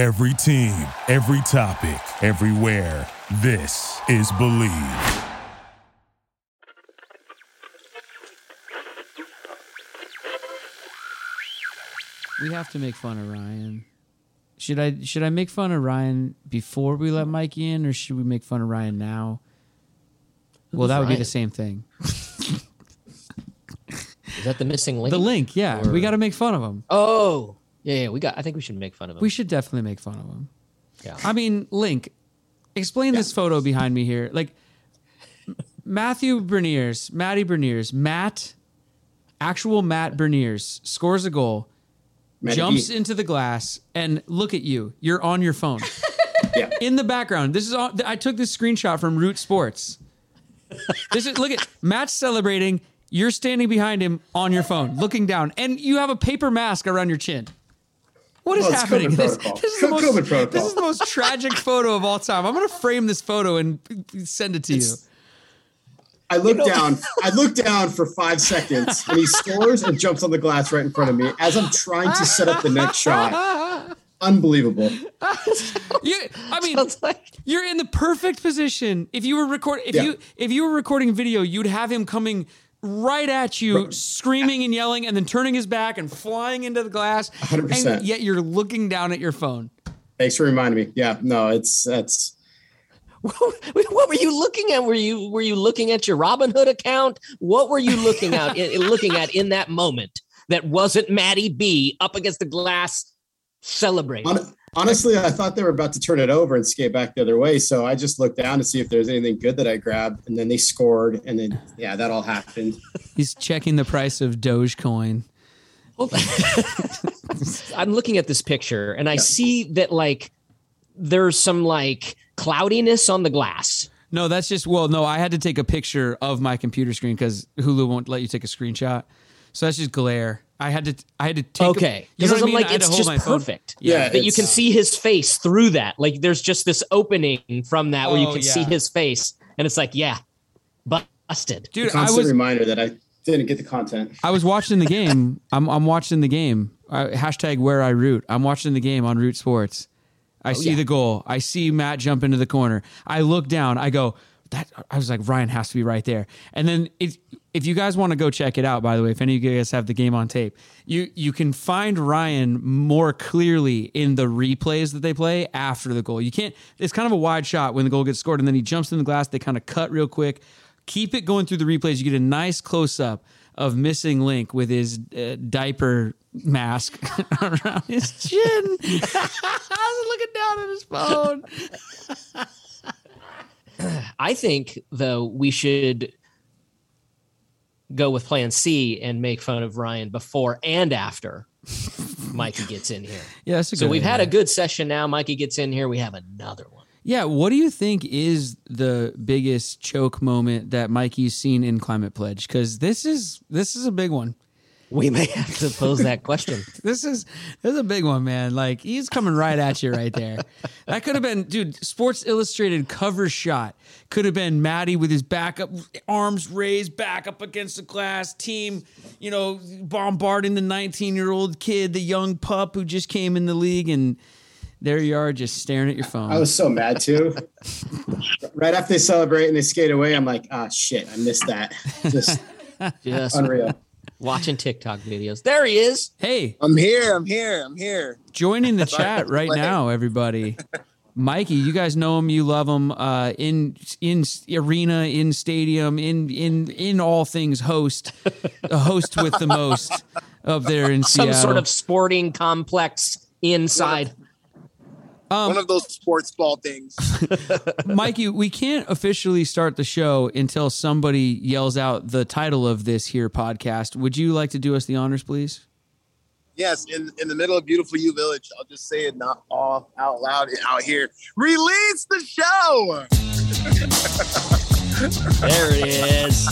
Every team, every topic, everywhere. This is Bleav. We have to make fun of Ryan. Should I should I make fun of Ryan before we let Mikey in, or should we make fun of Ryan now? well, that would be the same thing. Is that the missing link? The link, yeah, we got to make fun of him. Oh, yeah, yeah. We got. I think we should make fun of him. We should definitely make fun of him. Yeah. I mean, Link, explain this photo behind me here. Like Matthew Beniers, Matty Beniers, Matt, actual Matt Beniers scores a goal, Matty jumps B. into the glass, and look at you. You're on your phone. Yeah. In the background, this is all. I took this screenshot from Root Sports. This is look at Matt's celebrating. You're standing behind him on your phone, looking down, and you have a paper mask around your chin. What is Well, happening? This, this is the most, this is the most tragic photo of all time. I'm gonna frame this photo and send it to you. I look down. I look down for five seconds, and he scores and jumps on the glass right in front of me as I'm trying to set up the next shot. Unbelievable. You, I mean, like you're in the perfect position. If you were record, if Yeah. you if you were recording video, you'd have him coming right at you, screaming and yelling, and then turning his back and flying into the glass. 100%. And yet you're looking down at your phone. Thanks for reminding me. Yeah, no, it's that's what were you looking at? Were you were you looking at your Robinhood account? What were you looking at looking at in that moment that wasn't Maddie B up against the glass celebrating? hon- honestly. I thought they were about to turn it over and skate back the other way, so I just looked down to see if there's anything good that I grabbed, and then they scored, and then yeah, that all happened. He's checking the price of Dogecoin. Hold on. I'm looking at this picture and I see that like there's some like cloudiness on the glass. No, that's just well, no, I had to take a picture of my computer screen because Hulu won't let you take a screenshot. So that's just glare. I had to I had to take Okay. you Because what I I'm mean? like, I had to it's hold just my phone. perfect. Yeah, that you can see his face through that. Like there's just this opening from that where you Oh, can yeah. see his face. And it's like, yeah, busted. Dude, I Constant was reminder that I didn't get the content. I was watching the game. I'm I'm watching the game. Uh, hashtag where I root. I'm watching the game on Root Sports. I see yeah. the goal. I see Matt jump into the corner. I look down. I go. That I was like Ryan has to be right there. And then if if you guys want to go check it out, by the way, if any of you guys have the game on tape, you you can find Ryan more clearly in the replays that they play after the goal. You can't. It's kind of a wide shot when the goal gets scored, and then he jumps in the glass. They kind of cut real quick. Keep it going through the replays. You get a nice close up of missing Link with his uh, diaper mask around his chin. I was looking down at his phone. I think though we should go with plan C and make fun of Ryan before and after Mikey gets in here. Yeah, that's a So we've had a good session now. Mikey gets in here. We have another one. Yeah, what do you think is the biggest choke moment that Mikey's seen in Climate Pledge? Because this is this is a big one. We may have to pose that question. This is this is a big one, man. Like he's coming right at you right there. That could have been, dude. Sports Illustrated cover shot could have been Maddie with his back up, arms raised, back up against the glass. Team, you know, bombarding the 19 year old kid, the young pup who just came in the league, and there you are, just staring at your phone. I was so mad too. right after they celebrate and they skate away, I'm like, ah, shit, I missed that. Just Just unreal. Watching TikTok videos. There he is. hey, I'm here. I'm here. I'm here. joining the chat right now, everybody. Mikey, you guys know him, you love him. Uh, in in arena, in stadium, in in in all things, host, a host with the most up there in Some Seattle. sort of sporting complex inside. Um, One of those sports ball things. Mikey, we can't officially start the show until somebody yells out the title of this here podcast. Would you like to do us the honors, please? yes, in, in the middle of beautiful U Village. I'll just say it not all out loud out here. Release the show. There it is.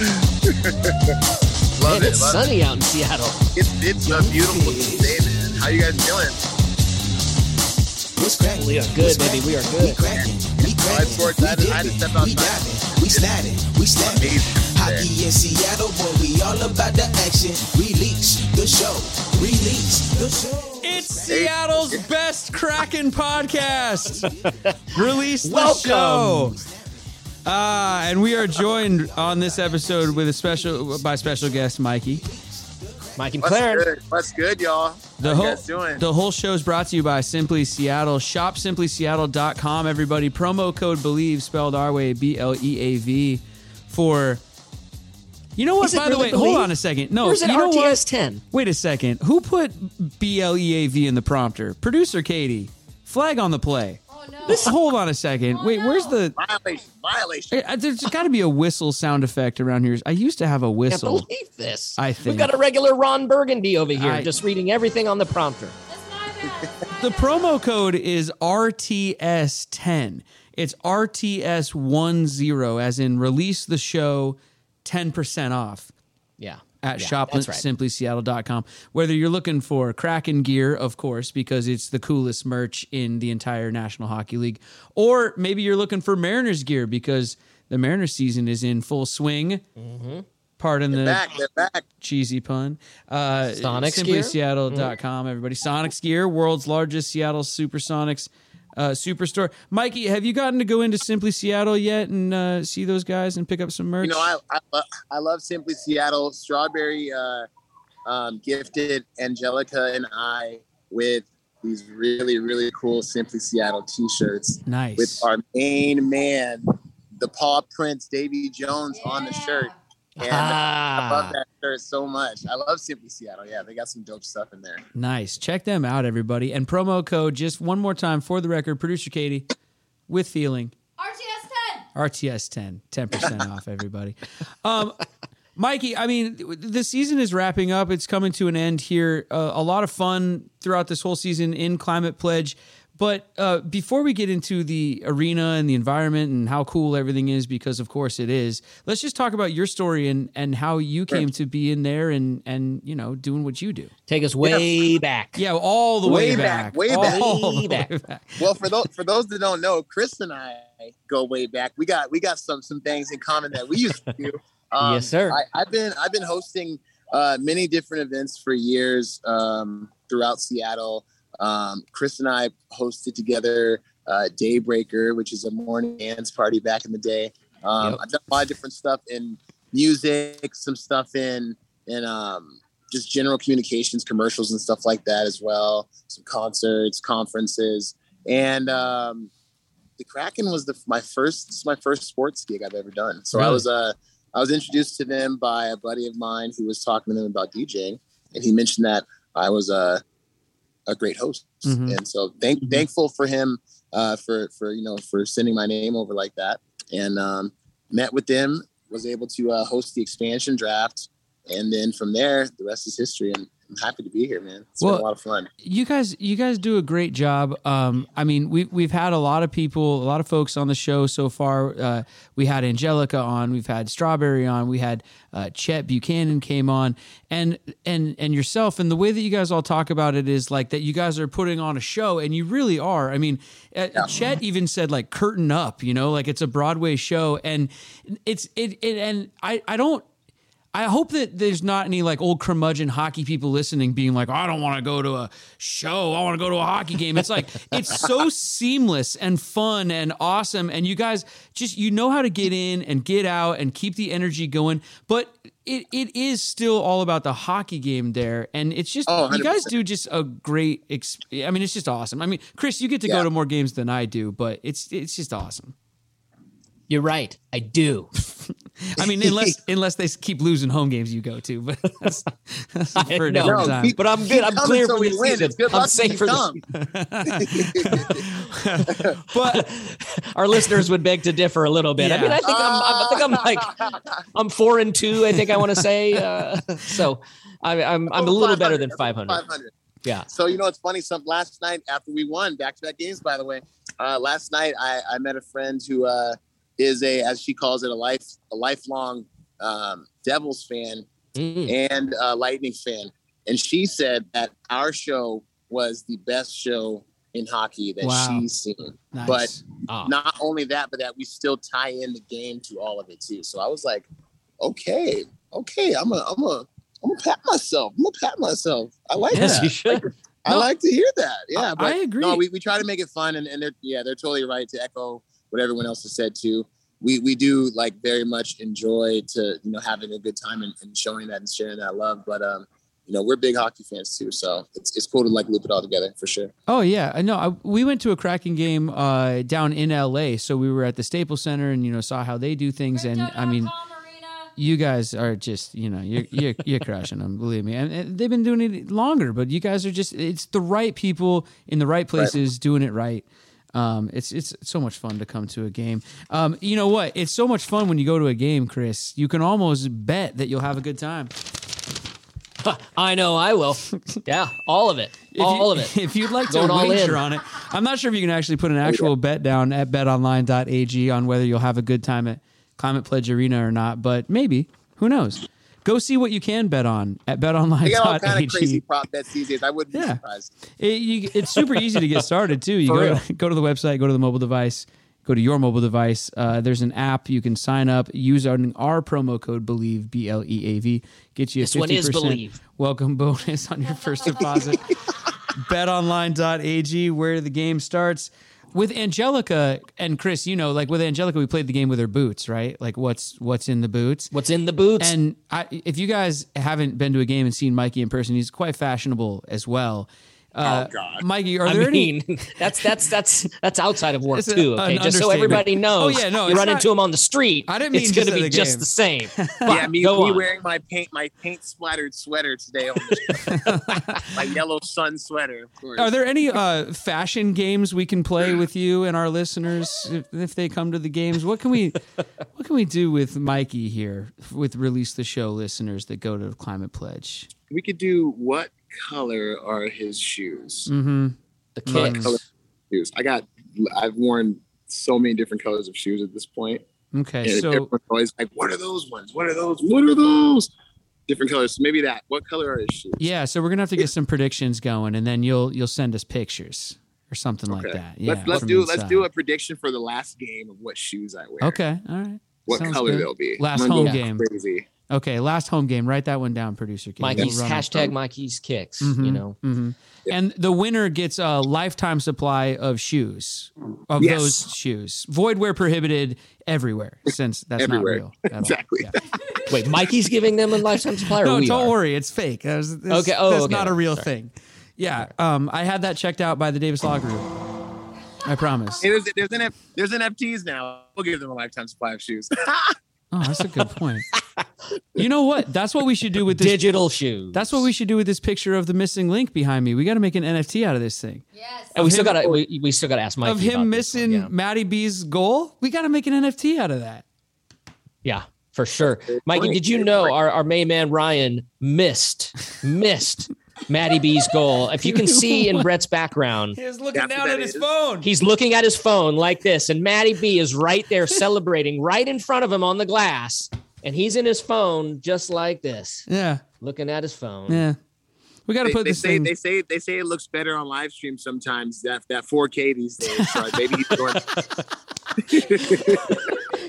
Love Man, it. it's Love sunny out in Seattle. It's, it's a beautiful day, man. How you guys doing? What's cracking? We are good, baby. We are good. We cracking. We cracking. sports, I had to- I had to step We outside. diving. We sliding. We snapping. Amazing. Hockey in Seattle, boy, we all about the action. Release the show. Release the show. It's It's Seattle's best Kraken podcast. Release the Welcome. show. Uh, and we are joined on this episode with a special by special guest Mikey. Mike and What's Clarence. good? What's good, y'all? The How whole you guys doing? the whole show is brought to you by Simply Seattle. Shop simplyseattle.com. Everybody, promo code Bleav spelled our way B L E A V for. You know what, it By the way, Believe? hold on a second. No, it you know what? RTS 10? Wait a second. Who put B L E A V in the prompter? Producer Katie. Flag on the play. No. Hold on a second. Oh, Wait, no. where's the? violation, violation. Eh, There's got to be a whistle sound effect around here. I used to have a Can't whistle. believe this. I We've got a regular Ron Burgundy over here, I- just reading everything on the prompter. That's my bad. The promo code is RTS10. It's RTS10, as in release the show 10% off Yeah. At yeah, shop that's right. Whether you're looking for Kraken gear, of course, because it's the coolest merch in the entire National Hockey League, or maybe you're looking for Mariners gear because the Mariners season is in full swing. Mm-hmm. Pardon the Back, they're back. cheesy pun. Uh, Sonics? SimplySeattle.com, everybody. Sonics gear, world's largest Seattle Supersonics uh, superstore. Mikey, have you gotten to go into Simply Seattle yet and uh, see those guys and pick up some merch? You know, I I, lo- I love Simply Seattle. Strawberry uh, um, gifted Angelica and I with these really really cool Simply Seattle T-shirts nice. with our main man, the Paw Prince Davy Jones on the shirt. And I love Ah, that shirt so much. I love Simply Seattle. Yeah, they got some dope stuff in there. nice. Check them out, everybody. And promo code, just one more time for the record, producer Katie, with feeling. RTS 10. RTS 10, 10% off, everybody. Um, Mikey, I mean, the season is wrapping up. It's coming to an end here. Uh, a lot of fun throughout this whole season in Climate Pledge. But uh, before we get into the arena and the environment and how cool everything is, because of course it is, let's just talk about your story and, and how you came to be in there and, and, you know, doing what you do. take us way back. Yeah, all the way, Way back. back, way all back. Way back. way back. Well, for those for those that don't know, Chris and I go way back. We got we got some some things in common that we used to do. Um, Yes, sir. I, I've been I've been hosting uh, many different events for years um, throughout Seattle. Um, Chris and I hosted together uh, Daybreaker, which is a morning dance party back in the day. Um, Yep. I've done a lot of different stuff in music, some stuff in in um, just general communications, commercials, and stuff like that as well. Some concerts, conferences, and um, the Kraken was the my first my first sports gig I've ever done. So I Really? was uh, I was introduced to them by a buddy of mine who was talking to them about DJing, and he mentioned that I was a a great host, Mhm. and so thank, thankful for him uh, for for you know for sending my name over like that, and um, met with them, was able to uh, host the expansion draft, and then from there the rest is history. And I'm happy to be here, man. It's Well, been a lot of fun. you guys you guys do a great job. Um i mean we, we've had a lot of people a lot of folks on the show so far. Uh, we had angelica on we've had strawberry on we had uh, chet buchanan came on. And and and yourself and the way that you guys all talk about it is like that you guys are putting on a show and you really are. I mean uh, chet even said like curtain up you know like it's a broadway show. And it's it, it and i i don't I hope that there's not any like old curmudgeon hockey people listening being like, I don't want to go to a show. I want to go to a hockey game. It's like, it's so seamless and fun and awesome. And you guys just, you know how to get in and get out and keep the energy going. But it, it is still all about the hockey game there. And it's just, Oh, you guys do just a great, ex- I mean, it's just awesome. I mean, Chris, you get to go to more games than I do, but it's, it's just awesome. You're right. I do. I mean, unless, unless they keep losing home games you go to, but that's, that's for a know. different No, time. keep- But I'm good. I'm clear till for we the win. season. I'm safe for you the but our listeners would beg to differ a little bit. I mean, I think I'm, I think I'm like, I'm four and two. I think I want to say. Uh, so I, I'm, I'm a little better than 500, 500. 500. Yeah. So you know it's funny. Some last night after we won back to back games, by the way, uh, last night I, I met a friend who uh, is a, as she calls it, a life a lifelong um, Devils fan Mm. and a Lightning fan, and she said that our show was the best show in hockey that Wow. she's seen. nice. But Ah. not only that, but that we still tie in the game to all of it too. So I was like, okay, okay, I'm a, I'm a, I'm gonna pat myself. I'm gonna pat myself. I like Yes, that. you should. I No. like to hear that. Yeah, I- but I agree. No, we, we try to make it fun, and, and they're yeah, they're totally right to echo what everyone else has said too. We we do like very much enjoy to you know having a good time and, and showing that and sharing that love. But um, you know, we're big hockey fans too, so it's it's cool to like loop it all together for sure. Oh yeah, I know. I, we went to a Kraken game uh, down in L.A., so we were at the Staples Center and you know saw how they do things, and I mean, you guys are just you know you're you're, you're crushing them, believe me. And, and they've been doing it longer, but you guys are just it's the right people in the right places doing it right. Um, it's it's so much fun to come to a game. Um, you know what? It's so much fun when you go to a game, Chris. You can almost bet that you'll have a good time. I know I will. Yeah, all of it. If all you- of it. If you'd like to Going wager on it, I'm not sure if you can actually put an actual bet down at betonline.ag on whether you'll have a good time at Climate Pledge Arena or not, but maybe. Who knows? Go see what you can bet on at They got all kind of crazy prop bets these days. I wouldn't be surprised. It, you, it's super easy to get started too. You For go to, go to the website, go to the mobile device, go to your mobile device. Uh, there's an app you can sign up. Use our, our promo code Bleav B L E A V. Get you a This one is 50% welcome bonus on your first deposit. BetOnline.ag, where the game starts. With Angelica and Chris, you know, like with Angelica, we played the game with her boots, right? Like what's what's in the boots. What's in the boots? And I, if you guys haven't been to a game and seen Mikey in person, he's quite fashionable as well. Uh, Oh, God. Mikey, are I there mean, any? that's that's that's that's outside of work It's too. Okay, just so everybody knows. Oh, yeah, no, you it's run not- into him on the street. I didn't mean it's going to be the just the same. But yeah, me, go me on. wearing my paint my paint splattered sweater today on the my yellow sun sweater. Of course. Are there any uh, fashion games we can play with you and our listeners if, if they come to the games? What can we what can we do with Mikey here with release the show listeners that go to Climate Pledge? we could do what color are his shoes? Mm-hmm. the kicks. color shoes? I got I've worn so many different colors of shoes at this point. Okay, And so everyone's always like, what are those ones? What are those? What are those? Different colors. So maybe that. What color are his shoes? yeah, so we're gonna have to get some predictions going, and then you'll you'll send us pictures or something like that. Yeah, let's let's do let's do a prediction for the last game of what shoes I wear. Okay, all right. What Sounds color good. they'll be. Last home game. Crazy. Okay, last home game. Write that one down, producer. Kid. Mikey's We'll hashtag Mikey's kicks. Mhm, You know, mhm. And the winner gets a lifetime supply of shoes, of Yes. those shoes. Void where prohibited everywhere, since that's Everywhere. not real. at all. Exactly. Yeah. wait, Mikey's giving them a lifetime supply. Or No, don't are? worry. It's fake. That's, that's, Okay, oh, that's okay. not a real Sorry. thing. Yeah. Um, I had that checked out by the Davis Law Group. I promise. Hey, there's there's NF, there's NFTs now. We'll give them a lifetime supply of shoes. Oh, that's a good point. You know what? That's what we should do with this. Digital shoes. That's what we should do with this picture of the missing link behind me. We got to make an NFT out of this thing. Yes. And we still got to we, we still got to ask Mikey of him about this one, missing yeah. Matty B's goal. We got to make an NFT out of that. Yeah, for sure. Mikey, did you know our, our main man Ryan missed missed Maddie B's goal? If you can see in Brett's background, he's looking down at his is. phone. he's looking at his phone like this, and Maddie B is right there celebrating right in front of him on the glass, and he's in his phone just like this, yeah, looking at his phone. yeah. We got to put they this say thing. they say they say it looks better on live stream sometimes. That that 4K these days. So maybe he's going.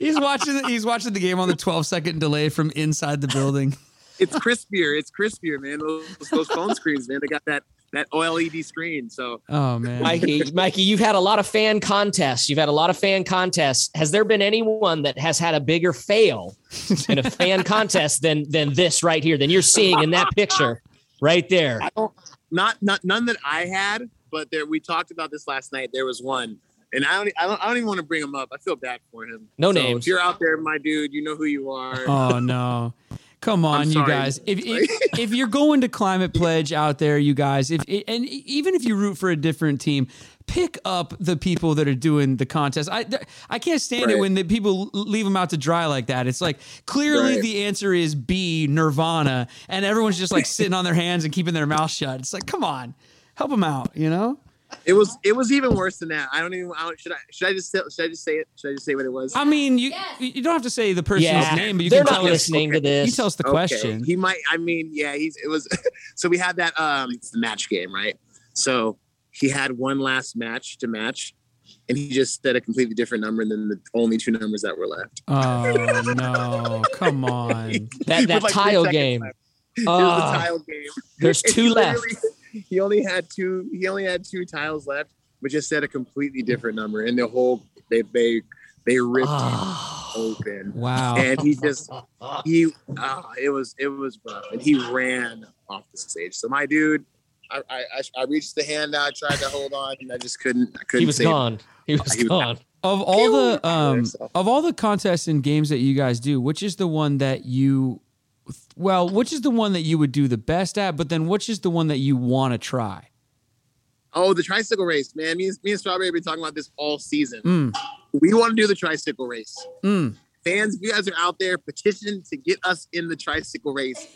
he's watching. He's watching the game on the 12 second delay from inside the building. It's crispier. It's crispier, man. Those, those phone screens, man. They got that that OLED screen. So Oh man. Mikey, Mikey, you've had a lot of fan contests. You've had a lot of fan contests. Has there been anyone that has had a bigger fail in a fan contest than than this right here? Than you're seeing in that picture right there. I don't not not none that I had, but there we talked about this last night. There was one. And I don't, I don't, I don't even want to bring him up. I feel bad for him. No So names. If you're out there, my dude, you know who you are. Oh no. Come on, you guys. If, if if you're going to climate pledge out there, you guys, if and even if you root for a different team, pick up the people that are doing the contest. I I can't stand it when the people leave them out to dry like that. It's like clearly Right. the answer is B, Nirvana, and everyone's just like sitting on their hands and keeping their mouth shut. It's like, come on, help them out, you know? It was it was even worse than that. I don't even. I don't, should I should I just say, should I just say it? Should I just say what it was? I mean, you Yes. you don't have to say the person's Yeah, name, but you they're can not tell us. listening to You this. can tell us the Okay. question. He might. I mean, yeah. He's. It was. so we had that. Um, it's the match game, right? So he had one last match to match, and he just said a completely different number than the only two numbers that were left. Oh no! Come on. That that like tile game. left. It was the tile game. there's two left. Literally- he only had two. He only had two tiles left, but just said a completely different number, and the whole they they they ripped him open. Wow. And he just he ah, it was it was rough, and he ran off the stage. So my dude, I I, I- I reached the hand out, tried to hold on, and I just couldn't. I couldn't. He was save him. gone. He was He was gone. Of all the um of all the contests and games that you guys do, which is the one that you well, which is the one that you would do the best at, but then which is the one that you want to try? Oh, the tricycle race, man. Me and, me and Strawberry have been talking about this all season. Mm, We want to do the tricycle race. mm. Fans, if you guys are out there, petition to get us in the tricycle race.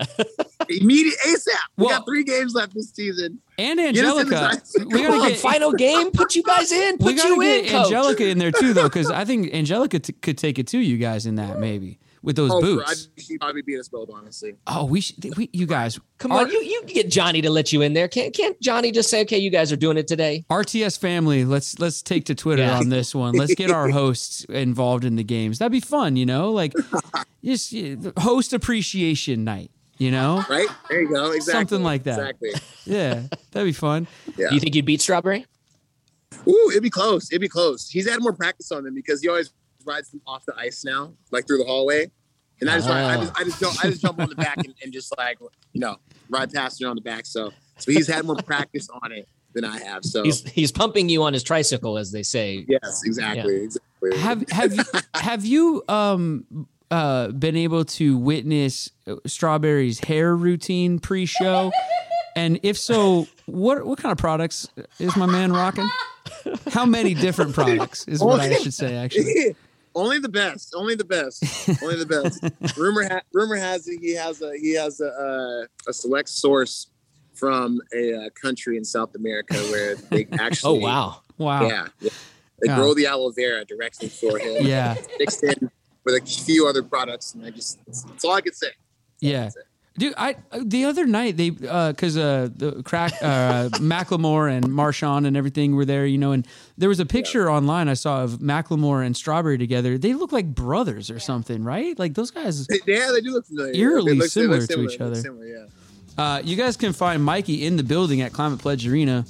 Immediate ASAP. We Well- got three games left this season. And Get us in the Angelica. We Come gotta get final game. Put you guys in. we Put gotta you get in, coach. Angelica in there too, though, because I think Angelica t- could take it to you guys in that maybe with those Oh, boots. think she'd probably beat us both, honestly. Oh, we should. We, you guys, Come R- on, you you get Johnny to let you in there. Can't can't Johnny just say, okay, you guys are doing it today? RTS family, let's let's take to Twitter Yeah. on this one. Let's get our hosts involved in the games. That'd be fun, you know, like just yeah, host appreciation night. You know, Right? There you go. Exactly. Something like that. Exactly. yeah, that'd be fun. Yeah. Do you think you'd beat Strawberry? Ooh, it'd be close. It'd be close. He's had more practice on them because he always rides them off the ice now, like through the hallway. And I just, ride, I just, I just, jump, I just jump on the back and, and just like, you know, ride past her on the back. So, so he's had more practice on it than I have. So, He's he's pumping you on his tricycle, as they say. yes, exactly, exactly. Have have you, have you um uh been able to witness Strawberry's hair routine pre-show? And if so, what what kind of products is my man rocking? How many different products is what I should say actually. Only the best. Only the best. Only the best. rumor ha- rumor has it he has a he has a uh, a select source from a uh, country in South America where they actually. Oh wow. Wow. yeah, yeah. they Yeah. grow the aloe vera directly for him. Yeah. mixed in with a few other products, and I just that's all I could say. Yeah. Dude, I the other night they uh cuz uh the crack uh Macklemore and Marshawn and everything were there, you know, and there was a picture online I saw of Macklemore and Strawberry together. They look like brothers or something, right? Like those guys Yeah, they do look familiar. Eerily look- they similar to each other. Similar, yeah. uh you guys can find Mikey in the building at Climate Pledge Arena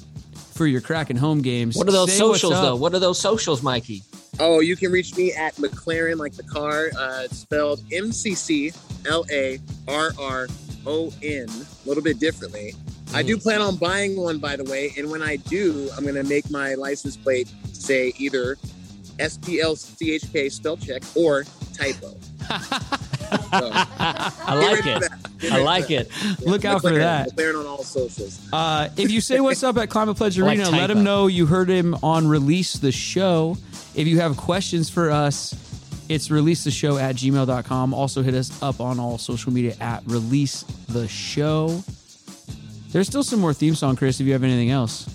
for your Kraken home games. What are those Say socials though? What are those socials, Mikey? Oh, you can reach me at McLaren, like the car. Uh, it's spelled M C C L A R R O N, a little bit differently. I do plan on buying one, by the way. And when I do, I'm going to make my license plate say either S P L C H K spell check or typo. So, I like it. That. Get I like it. that. Look out for that. McClarron on all socials. Uh, if you say what's up at Climate Pledge I like Arena, let typo. him know you heard him on Release the Show. If you have questions for us, it's release the show at gmail.com. Also, hit us up on all social media at Release the Show. There's still some more theme song, Chris, if you have anything else.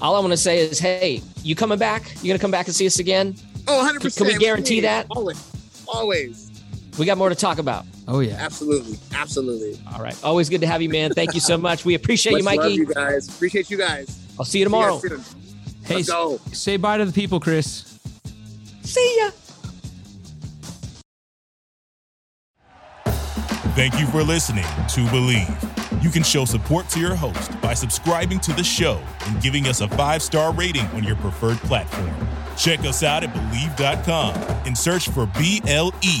All I want to say is, hey, you coming back? You gonna come back and see us again? Oh, 100%. Can we guarantee that? Always. Always. We got more to talk about. Oh, yeah. Absolutely. Absolutely. All right. Always good to have you, man. Thank you so much. We appreciate you, Much love Mikey. you guys. Appreciate you guys. I'll see you See you tomorrow. soon. Hey, Let's go. say bye to the people, Chris. See ya. Thank you for listening to Bleav. You can show support to your host by subscribing to the show and giving us a five star rating on your preferred platform. Check us out at Bleav.com and search for B L E